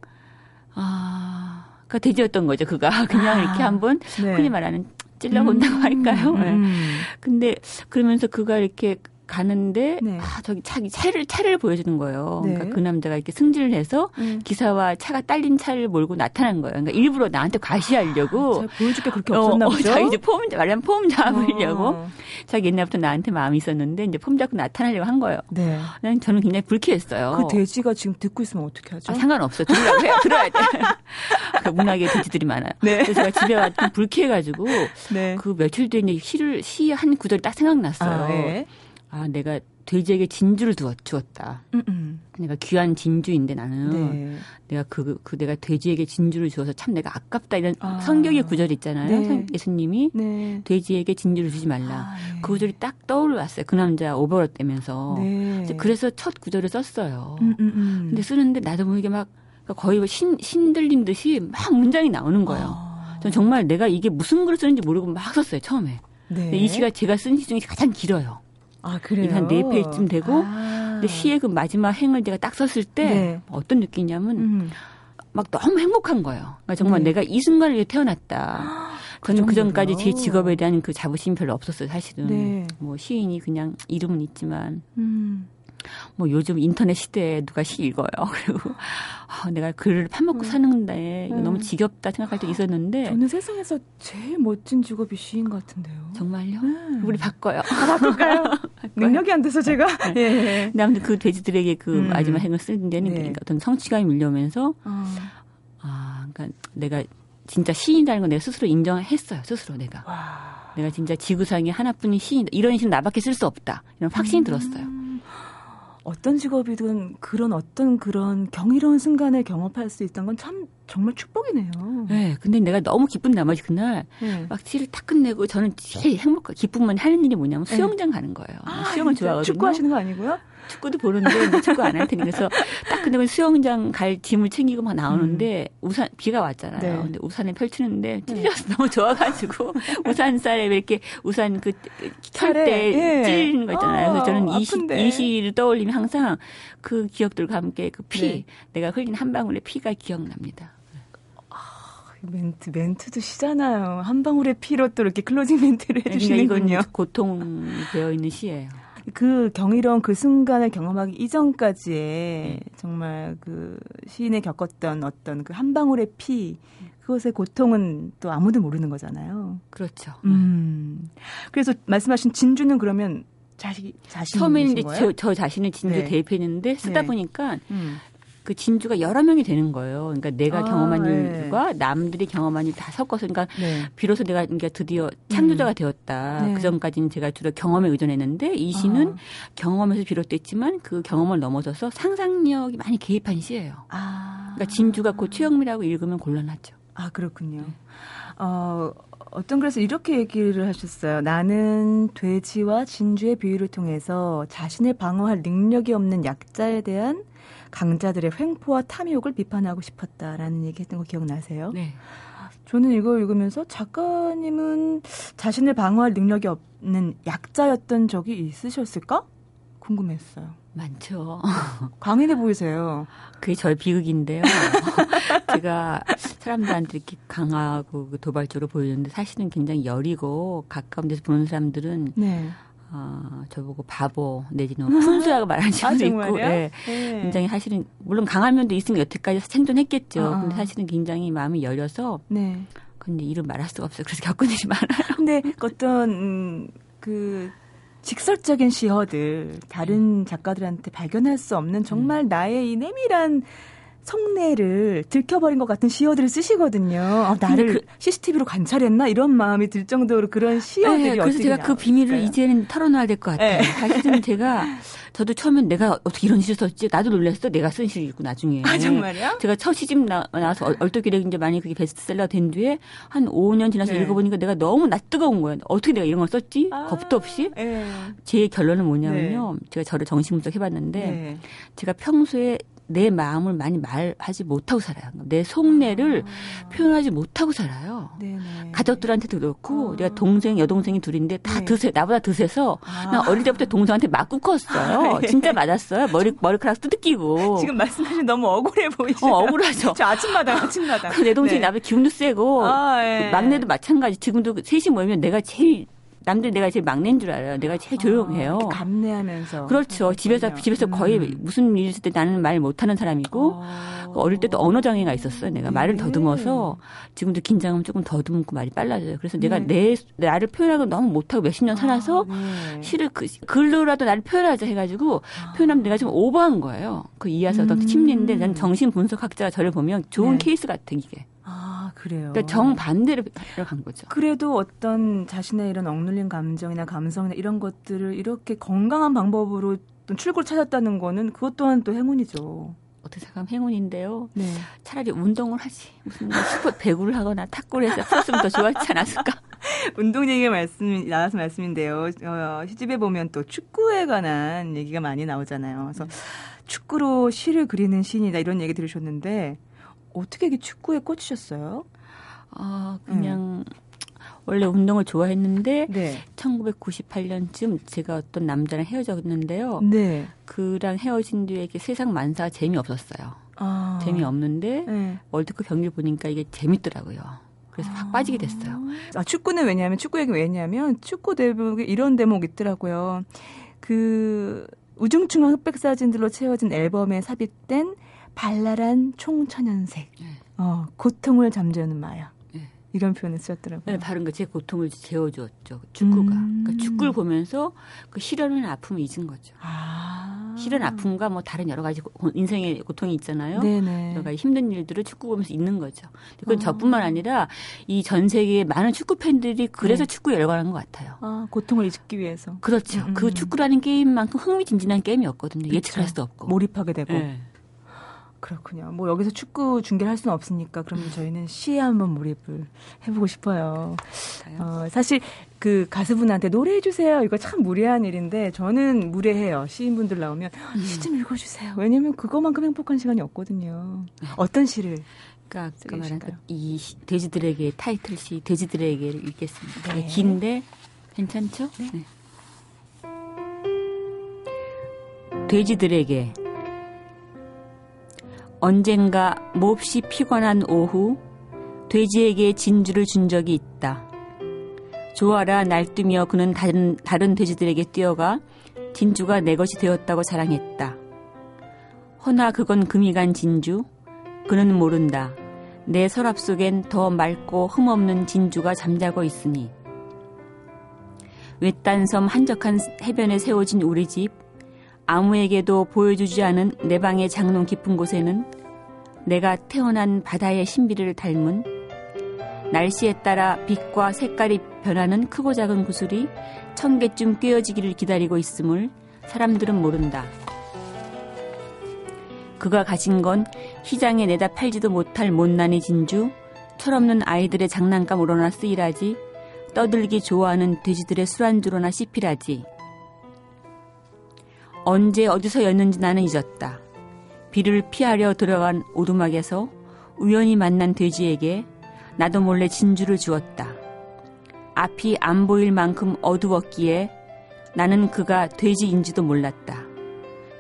아, 그니까 돼지였던 거죠. 그가 그냥 아. 이렇게 한번 네. 흔히 말하는 찔러본다고 음. 할까요? 네. 음. 근데 그러면서 그가 이렇게 가는데 네. 아 저기 차 차를 차를 보여주는 거예요. 네. 그러니까 그 남자가 이렇게 승진을 해서 음. 기사와 차가 딸린 차를 몰고 나타난 거예요. 그러니까 일부러 나한테 과시하려고 아, 보여줄 게 그렇게 없었나 어, 보죠. 어, 자기 이제 폼 말하면 폼 잡으려고 어. 자기 옛날부터 나한테 마음이 있었는데 이제 폼 잡고 나타나려고 한 거예요. 네. 난 저는 굉장히 불쾌했어요. 그 돼지가 지금 듣고 있으면 어떻게 하죠? 아, 상관없어. 들으라고 해요. 들어야 돼. 그 문학의 돼지들이 많아요. 네. 그래서 제가 집에 와서 불쾌해가지고 네. 그 며칠 뒤에 시를 시 한 구절이 딱 생각났어요. 아, 네. 아, 내가 돼지에게 진주를 두었, 주었다. 음음. 음. 내가 귀한 진주인데 나는 네. 내가 그, 그 내가 돼지에게 진주를 주어서 참 내가 아깝다 이런 아. 성경의 구절 있잖아요. 네. 예수님이 네. 돼지에게 진주를 주지 말라. 아, 네. 그 구절이 딱 떠올랐어요. 그 남자 오버랩 되면서. 네. 그래서 첫 구절을 썼어요. 음, 음, 음. 근데 쓰는데 나도 모르게 막 거의 신, 신들린 듯이 막 문장이 나오는 거예요. 아. 전 정말 내가 이게 무슨 글을 쓰는지 모르고 막 썼어요, 처음에. 네. 이 시가 제가 쓴 시 중에 가장 길어요. 아, 그래요? 한4 페이지쯤 되고, 아. 근데 시의 그 마지막 행을 제가 딱 썼을 때, 네. 어떤 느낌이냐면, 음. 막 너무 행복한 거예요. 그러니까 정말 네. 내가 이 순간을 위해 태어났다. 그 저는 그 전까지 제 직업에 대한 그 자부심이 별로 없었어요, 사실은. 네. 뭐 시인이 그냥 이름은 있지만. 음. 뭐 요즘 인터넷 시대에 누가 시 읽어요. 그리고 아, 내가 글을 파먹고 음. 사는데 이거 음. 너무 지겹다 생각할 때 있었는데 저는 세상에서 제일 멋진 직업이 시인 같은데요. 정말요? 음. 우리 바꿔요. 아, 바꿀까요? 능력이 안 돼서 제가. 네. 예. 근데 아무튼 그 돼지들에게 그 음. 마지막 행을 쓰는 데는 네. 그러니까 어떤 성취감이 밀려오면서 어. 아, 그러니까 내가 진짜 시인이라는 걸 내가 스스로 인정했어요. 스스로 내가. 와. 내가 진짜 지구상에 하나뿐인 시인이다. 이런 시는 나밖에 쓸 수 없다. 이런 확신이 음. 들었어요. 어떤 직업이든 그런 어떤 그런 경이로운 순간을 경험할 수 있다는 건참 정말 축복이네요. 네, 근데 내가 너무 기쁜 나머지 그날 네. 막 시를 딱 끝내고 저는 제일 행복, 기쁨만 하는 일이 뭐냐면 네. 수영장 네. 가는 거예요. 아, 수영을 좋아하거든요. 축구하시는 거 아니고요? 축구도 보는데 축구 안 할 테니 그래서 딱 근데 수영장 갈 짐을 챙기고 막 나오는데 음. 우산 비가 왔잖아요. 네. 근데 우산을 펼치는데 찔려서 네. 너무 좋아가지고 우산살에 이렇게 우산 그 켤 때 네. 찔리는 거 있잖아요. 그래서 저는 이, 시, 이 시를 떠올리면 항상 그 기억들과 함께 그 피, 네. 내가 흘린 한 방울의 피가 기억납니다. 아, 멘트, 멘트도 시잖아요. 한 방울의 피로 또 이렇게 closing 멘트를 그러니까 해주시는군요. 이건 고통 되어 있는 시예요. 그 경이로운 그 순간을 경험하기 이전까지의 정말 그 시인이 겪었던 어떤 그 한 방울의 피, 그것의 고통은 또 아무도 모르는 거잖아요. 그렇죠. 음. 그래서 말씀하신 진주는 그러면 자식 자신 처음에는 이제 저, 저 자신을 진주 네. 대입했는데 쓰다 네. 보니까 음. 그 진주가 여러 명이 되는 거예요. 그러니까 내가 아, 경험한 네. 일과 남들이 경험한 일 다 섞어서 그러니까 네. 비로소 내가 그러니까 드디어 창조자가 음. 되었다. 네. 그 전까지는 제가 주로 경험에 의존했는데 이 시는 아. 경험에서 비롯됐지만 그 경험을 넘어서서 상상력이 많이 개입한 시예요. 아. 그러니까 진주가 곧 최영미라고 읽으면 곤란하죠. 아 그렇군요. 어. 어떤 글에서 이렇게 얘기를 하셨어요. 나는 돼지와 진주의 비유를 통해서 자신을 방어할 능력이 없는 약자에 대한 강자들의 횡포와 탐욕을 비판하고 싶었다라는 얘기 했던 거 기억나세요? 네. 저는 이거 읽으면서 작가님은 자신을 방어할 능력이 없는 약자였던 적이 있으셨을까? 궁금했어요. 많죠. 광인해 보이세요. 그게 저의 비극인데요. 제가 사람들한테 이렇게 강하고 도발적으로 보이는데 사실은 굉장히 여리고 가까운 데서 보는 사람들은 네. 아, 저보고 바보 내지는 푼수라고 말하는 친구도 아, 있고, 예. 네. 굉장히 사실은 물론 강한 면도 있으면 여태까지 생존했겠죠. 아. 근데 사실은 굉장히 마음이 열려서, 네. 근데 이름 말할 수가 없어요. 그래서 겪은 일이 많아요. 근데 어떤 음, 그 직설적인 시어들 다른 작가들한테 발견할 수 없는 정말 음. 나의 이 내밀한 성내를 들켜버린 것 같은 시어들을 쓰시거든요. 어, 나를 그, CCTV로 관찰했나 이런 마음이 들 정도로 그런 시어들이 네, 그래서 제가 그 비밀을 이제는 털어놔야 될 것 같아요. 네. 사실은 제가 저도 처음엔 내가 어떻게 이런 시를 썼지 나도 놀랐어. 내가 쓴 시를 읽고 나중에. 아 정말요? 제가 첫 시집 나, 와서 얼떨결에 이제 많이 그게 베스트셀러 된 뒤에 한 5년 지나서 네. 읽어보니까 내가 너무 나 뜨거운 거예요. 어떻게 내가 이런 걸 썼지? 아, 겁도 없이. 네. 제 결론은 뭐냐면요. 네. 제가 저를 정신분석 해봤는데 네. 제가 평소에 내 마음을 많이 말하지 못하고 살아요. 내 속내를 아. 표현하지 못하고 살아요. 네네. 가족들한테도 그렇고, 아. 내가 동생, 여동생이 둘인데 다 네. 드세, 나보다 드세서, 아. 나 어릴 때부터 동생한테 맞고 컸어요. 아, 네. 진짜 맞았어요. 머리, 머리카락 뜯기고. 지금 말씀하신 너무 억울해 보이죠? 어, 억울하죠. 저 아침마다, 아침마다. 내 동생이 네. 나보다 기운도 세고, 아, 네. 막내도 마찬가지. 지금도 셋이 모이면 내가 제일 남들 내가 제일 막내인 줄 알아요. 내가 제일 조용해요. 아, 감내하면서. 그렇죠. 집에서 집에서 거의 음. 무슨 일 있을 때 나는 말 못하는 사람이고 어. 어릴 때도 언어 장애가 있었어요. 내가 네. 말을 더듬어서 지금도 긴장하면 조금 더듬고 말이 빨라져요. 그래서 내가 네. 내 나를 표현하고 너무 못하고 몇십 년 아, 살아서 아, 네. 시를 그, 글로라도 나를 표현하자 해가지고 아. 표현하면 내가 좀 오버한 거예요. 그 이하서 음. 심리인데 난 정신 분석학자가 저를 보면 좋은 네. 케이스 같은 이게. 그래요. 그러니까 정반대로 간 거죠. 그래도 어떤 자신의 이런 억눌린 감정이나 감성이나 이런 것들을 이렇게 건강한 방법으로 출구를 찾았다는 거는 그것 또한 또 행운이죠. 어떻게 생각하면 행운인데요. 네. 차라리 운동을 하지. 무슨 뭐 슈퍼 배구를 하거나 탁구를 해서 풀었으면 더 좋았지 않았을까? 운동 얘기가 말씀, 나와서 말씀인데요. 어, 시집에 보면 또 축구에 관한 얘기가 많이 나오잖아요. 그래서 네. 축구로 시를 그리는 시인이다 이런 얘기 들으셨는데 어떻게 이게 축구에 꽂히셨어요? 아, 그냥 음. 원래 운동을 좋아했는데 네. 1998년쯤 제가 어떤 남자랑 헤어졌는데요. 네. 그랑 헤어진 뒤에 이게 세상 만사 재미없었어요. 아. 재미없는데 네. 월드컵 경기를 보니까 이게 재밌더라고요. 그래서 확 빠지게 됐어요. 아, 축구는 왜냐하면 축구 얘기 왜냐하면 축구 대목에 이런 대목 있더라고요. 그 우중충한 흑백 사진들로 채워진 앨범에 삽입된 발랄한 총천연색. 네. 어, 고통을 잠재우는 마약. 네. 이런 표현을 쓰셨더라고요. 네, 바른 거제 고통을 재워주었죠. 축구가. 음. 그러니까 축구를 보면서 그 시련은 아픔을 잊은 거죠. 아. 실은 아픔과 뭐 다른 여러 가지 인생의 고통이 있잖아요. 네네. 여러 가지 힘든 일들을 축구 보면서 잊는 거죠. 그건 아. 저뿐만 아니라 이 전 세계의 많은 축구 팬들이 그래서 네. 축구에 열광한 것 같아요. 아, 고통을 잊기 위해서. 그렇죠. 음. 그 축구라는 게임만큼 흥미진진한 게임이었거든요. 예측할 수도 없고. 몰입하게 되고. 네. 그렇군요. 뭐 여기서 축구 중계를 할 수는 없으니까 그러면 저희는 시에 한번 몰입을 해보고 싶어요. 어, 사실 그 가수분한테 노래해 주세요. 이거 참 무례한 일인데 저는 무례해요. 시인분들 나오면 음. 시좀 읽어주세요. 왜냐면 그거만큼 행복한 시간이 없거든요. 네. 어떤 시를? 그러니까 그 말한 이 돼지들에게 타이틀 시 돼지들에게를 읽겠습니다. 네. 긴데 괜찮죠? 네. 네. 돼지들에게 언젠가 몹시 피곤한 오후 돼지에게 진주를 준 적이 있다. 좋아라 날뛰며 그는 다른, 다른 돼지들에게 뛰어가 진주가 내 것이 되었다고 자랑했다. 허나 그건 금이 간 진주? 그는 모른다. 내 서랍 속엔 더 맑고 흠없는 진주가 잠자고 있으니. 외딴 섬 한적한 해변에 세워진 우리 집, 아무에게도 보여주지 않은 내 방의 장롱 깊은 곳에는 내가 태어난 바다의 신비를 닮은 날씨에 따라 빛과 색깔이 변하는 크고 작은 구슬이 천 개쯤 꿰어지기를 기다리고 있음을 사람들은 모른다. 그가 가진 건 시장에 내다 팔지도 못할 못난이 진주, 철없는 아이들의 장난감으로나 쓰이라지, 떠들기 좋아하는 돼지들의 술안주로나 씹히라지. 언제 어디서였는지 나는 잊었다. 비를 피하려 들어간 오두막에서 우연히 만난 돼지에게 나도 몰래 진주를 주었다. 앞이 안 보일 만큼 어두웠기에 나는 그가 돼지인지도 몰랐다.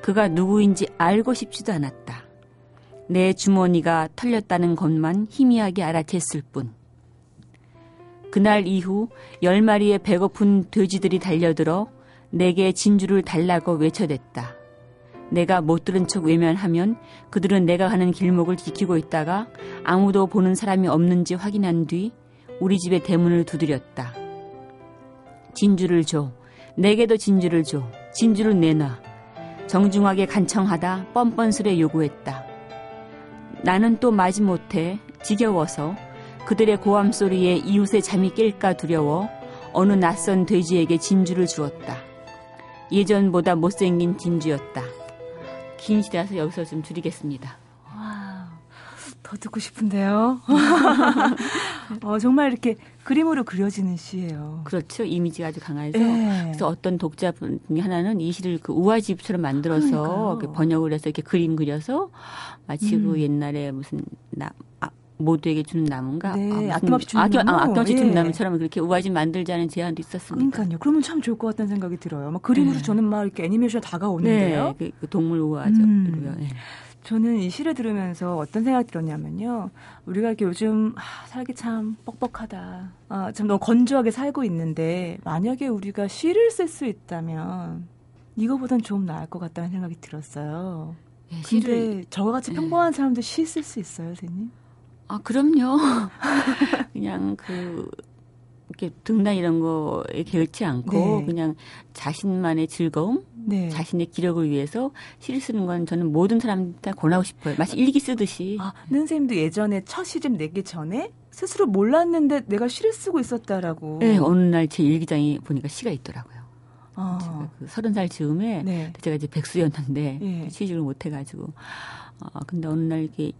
그가 누구인지 알고 싶지도 않았다. 내 주머니가 털렸다는 것만 희미하게 알아챘을 뿐. 그날 이후 열 마리의 배고픈 돼지들이 달려들어 내게 진주를 달라고 외쳐댔다. 내가 못 들은 척 외면하면 그들은 내가 가는 길목을 지키고 있다가 아무도 보는 사람이 없는지 확인한 뒤 우리 집의 대문을 두드렸다. 진주를 줘. 내게도 진주를 줘. 진주를 내놔. 정중하게 간청하다 뻔뻔스레 요구했다. 나는 또 마지못해 지겨워서 그들의 고함 소리에 이웃의 잠이 깰까 두려워 어느 낯선 돼지에게 진주를 주었다. 예전보다 못생긴 진주였다. 긴 시라서 여기서 좀 줄이겠습니다. 와, 더 듣고 싶은데요. 어, 정말 이렇게 그림으로 그려지는 시예요. 그렇죠. 이미지가 아주 강해서. 네. 그래서 어떤 독자분 중에 하나는 이 시를 그 우화집처럼 만들어서 번역을 해서 이렇게 그림 그려서 마치 그 음. 그 옛날에 무슨 나, 아, 모두에게 주는 나무인가? 네, 아, 아낌없이 주는 아낌, 나무. 아, 아낌없이 주는 예. 나무처럼 그렇게 우아집 만들자는 제안도 있었습니다. 그러니까요. 그러면 참 좋을 것 같다는 생각이 들어요. 막 그림으로 네. 저는 막 이렇게 애니메이션 다가오는데요. 네, 그, 그 동물 우아죠. 음. 네. 저는 이 시를 들으면서 어떤 생각이 들었냐면요. 우리가 이렇게 요즘 아, 살기 참 뻑뻑하다. 아, 참 너무 건조하게 살고 있는데 만약에 우리가 시를 쓸 수 있다면 이거보단 좀 나을 것 같다는 생각이 들었어요. 예, 근데 저같이 예. 평범한 사람도 시 쓸 수 있어요, 선생님? 아, 그럼요. 그냥 그 이렇게 등단 이런 거에 게을치 않고 네. 그냥 자신만의 즐거움, 네. 자신의 기력을 위해서 시를 쓰는 건 저는 모든 사람한테 권하고 싶어요. 마치 일기 쓰듯이. 아, 선생님도 예전에 첫 시집 내기 전에 스스로 몰랐는데 내가 시를 쓰고 있었다라고. 네, 어느 날 제 일기장에 보니까 시가 있더라고요. 아. 제가 그 서른 살 즈음에 네. 제가 이제 백수였는데 네. 취직을 못 해가지고 아 근데 어느 날 이렇게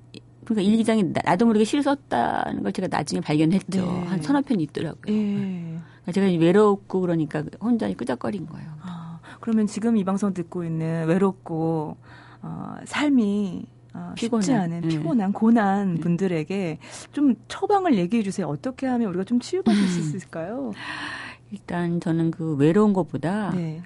그러니까 일기장에 나도 모르게 시를 썼다는 걸 제가 나중에 발견했죠. 네. 한 서너 편이 있더라고요. 네. 그러니까 제가 외롭고 그러니까 혼자 끄적거린 거예요. 아, 그러면 지금 이 방송 듣고 있는 외롭고 어, 삶이 어, 피곤한, 쉽지 않은 네. 피곤한 고난 네. 분들에게 좀 처방을 얘기해 주세요. 어떻게 하면 우리가 좀 치유받을 수 음. 있을까요? 일단 저는 그 외로운 것보다 네.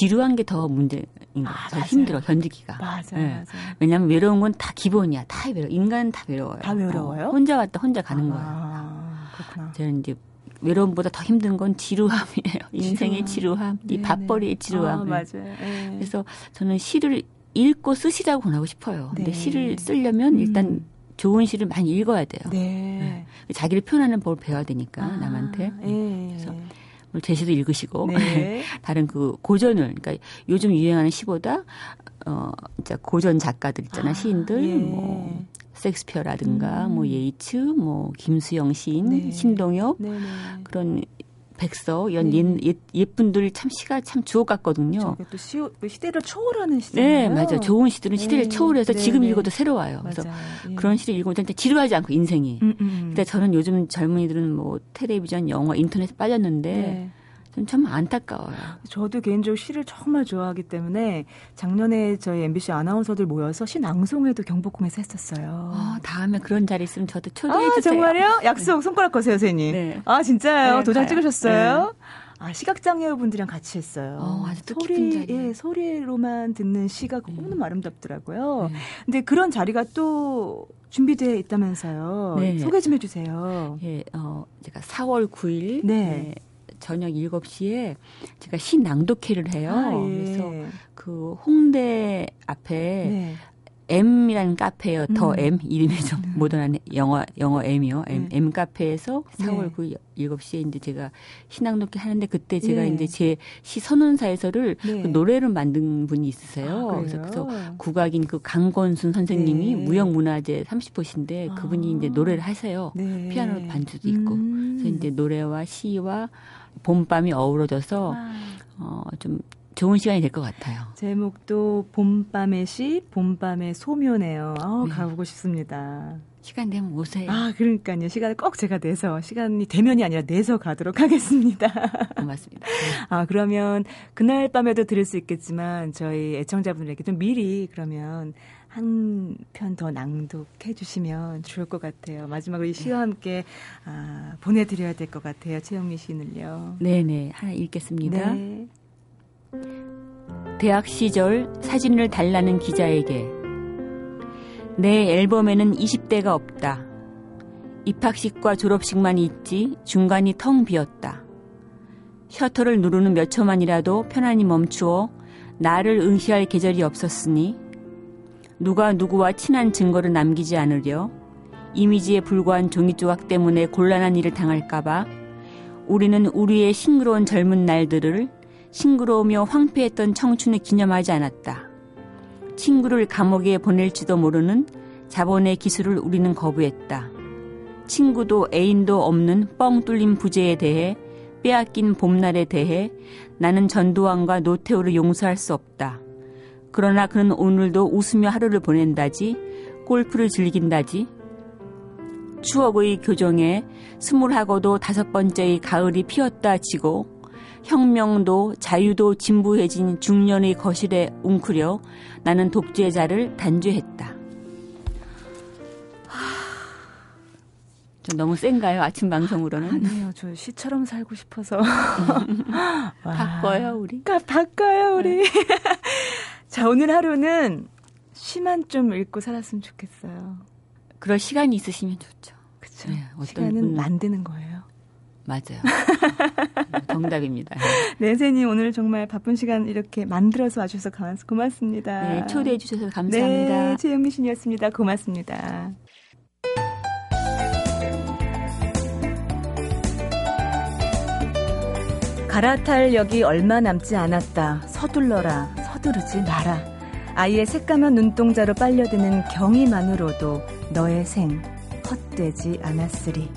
지루한 게 더 문제인 거 아, 더 힘들어 견디기가. 맞아, 네. 맞아. 왜냐하면 외로운 건 다 기본이야. 다 외로. 인간은 다 외로워요. 다 외로워요? 어, 혼자 왔다 혼자 가는 아, 거예요. 그렇구나. 저는 이제 외로움보다 더 힘든 건 지루함이에요. 인생의 지루함, 지루함. 이 밥벌이의 지루함. 아, 맞아요. 네. 그래서 저는 시를 읽고 쓰시라고 권하고 싶어요. 근데 네. 시를 쓰려면 일단 음. 좋은 시를 많이 읽어야 돼요. 네. 네. 자기를 표현하는 법을 배워야 되니까 아, 남한테. 예. 그래서 제시도 읽으시고 네. 다른 그 고전을 그러니까 요즘 유행하는 시보다 어 진짜 고전 작가들 있잖아 아, 시인들 예. 뭐 섹스피어라든가 음. 뭐 예이츠 뭐 김수영 시인 네. 신동엽 네, 네. 그런 백서 이런 네. 옛, 옛, 분들 참 시가 참 주옥 같거든요. 또 시, 그 시대를 초월하는 시잖아요. 네, 맞아요. 좋은 시들은 시대를 네. 초월해서 네. 지금 읽어도 새로워요. 그래서 예. 그런 시를 읽으면 지루하지 않고 인생이. 음, 음. 음. 근데 저는 요즘 젊은이들은 뭐 텔레비전, 영화, 인터넷에 빠졌는데 네. 참 안타까워요. 저도 개인적으로 시를 정말 좋아하기 때문에 작년에 저희 MBC 아나운서들 모여서 시 낭송회도 경복궁에서 했었어요. 어, 다음에 그런 자리 있으면 저도 초대해 아, 주세요. 정말요? 약속 네. 손가락 거세요, 선생님. 네. 아 진짜요? 네, 도장 가요. 찍으셨어요? 네. 아, 시각장애 분들이랑 같이 했어요. 어, 아주 소리, 예, 소리로만 듣는 시가 네. 너무 아름답더라고요. 네. 근데 그런 자리가 또 준비되어 있다면서요. 네. 소개 좀 해주세요. 예, 어, 제가 4월 9일 네. 저녁 7시에 제가 시 낭독회를 해요. 아, 예. 그래서 그 홍대 앞에 네. M이라는 카페예요. 음. 더 M 이름이 좀 음. 모던한 영어 영어 M이요. M, 네. M 카페에서 4월 9일 7시에 이제 제가 신앙독회 하는데 그때 제가 네. 이제 제 시 선언사에서를 네. 그 노래를 만든 분이 있으세요. 아, 그래서, 그래서 국악인 그 강건순 선생님이 네. 무형문화재 30호신데 그분이 아. 이제 노래를 하세요. 네. 피아노 반주도 있고. 음. 그래서 이제 노래와 시와 봄밤이 어우러져서 아. 어, 좀 좋은 시간이 될 것 같아요. 제목도 봄밤의 시, 봄밤의 소묘네요. 아, 네. 가보고 싶습니다. 시간 되면 오세요. 아, 그러니까요. 시간을 꼭 제가 내서, 시간이 되면이 아니라 내서 가도록 하겠습니다. 고맙습니다. 아, 그러면 그날 밤에도 들을 수 있겠지만, 저희 애청자분들에게 좀 미리 그러면 한 편 더 낭독해 주시면 좋을 것 같아요. 마지막으로 이 시와 함께 아, 보내드려야 될 것 같아요. 최영미 시인을요. 네네. 하나 읽겠습니다. 네. 대학 시절 사진을 달라는 기자에게 내 앨범에는 20대가 없다. 입학식과 졸업식만 있지 중간이 텅 비었다. 셔터를 누르는 몇 초만이라도 편안히 멈추어 나를 응시할 계절이 없었으니 누가 누구와 친한 증거를 남기지 않으려 이미지에 불과한 종이 조각 때문에 곤란한 일을 당할까봐 우리는 우리의 싱그러운 젊은 날들을 싱그러우며 황폐했던 청춘을 기념하지 않았다. 친구를 감옥에 보낼지도 모르는 자본의 기술을 우리는 거부했다. 친구도 애인도 없는 뻥 뚫린 부재에 대해 빼앗긴 봄날에 대해 나는 전두환과 노태우를 용서할 수 없다. 그러나 그는 오늘도 웃으며 하루를 보낸다지, 골프를 즐긴다지. 추억의 교정에 스물하고도 다섯 번째의 가을이 피었다 치고 혁명도 자유도 진부해진 중년의 거실에 웅크려 나는 독재자를 단죄했다. 좀 너무 센가요? 아침 방송으로는? 아니에요. 저 시처럼 살고 싶어서. 바꿔요, 우리? 바꿔요, 우리. 네. 자, 오늘 하루는 시만 좀 읽고 살았으면 좋겠어요. 그럴 시간이 있으시면 좋죠. 그렇죠. 네, 시간은 만드는 거예요. 맞아요. 정답입니다. 네, 선생님 오늘 정말 바쁜 시간 이렇게 만들어서 와주셔서 고맙습니다. 네, 초대해 주셔서 감사합니다. 네, 최영미 신이었습니다. 고맙습니다. 갈아탈 역이 얼마 남지 않았다. 서둘러라. 서두르지 마라. 아이의 새까만 눈동자로 빨려드는 경이만으로도 너의 생 헛되지 않았으리.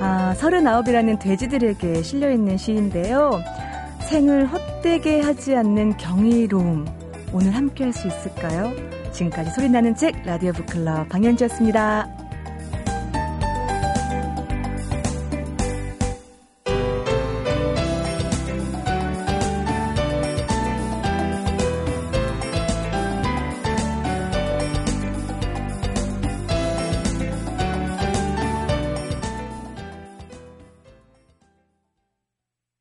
아, 서른아홉이라는 돼지들에게 실려있는 시인데요. 생을 헛되게 하지 않는 경이로움. 오늘 함께 할 수 있을까요? 지금까지 소리나는 책 라디오 북클럽 방현주였습니다.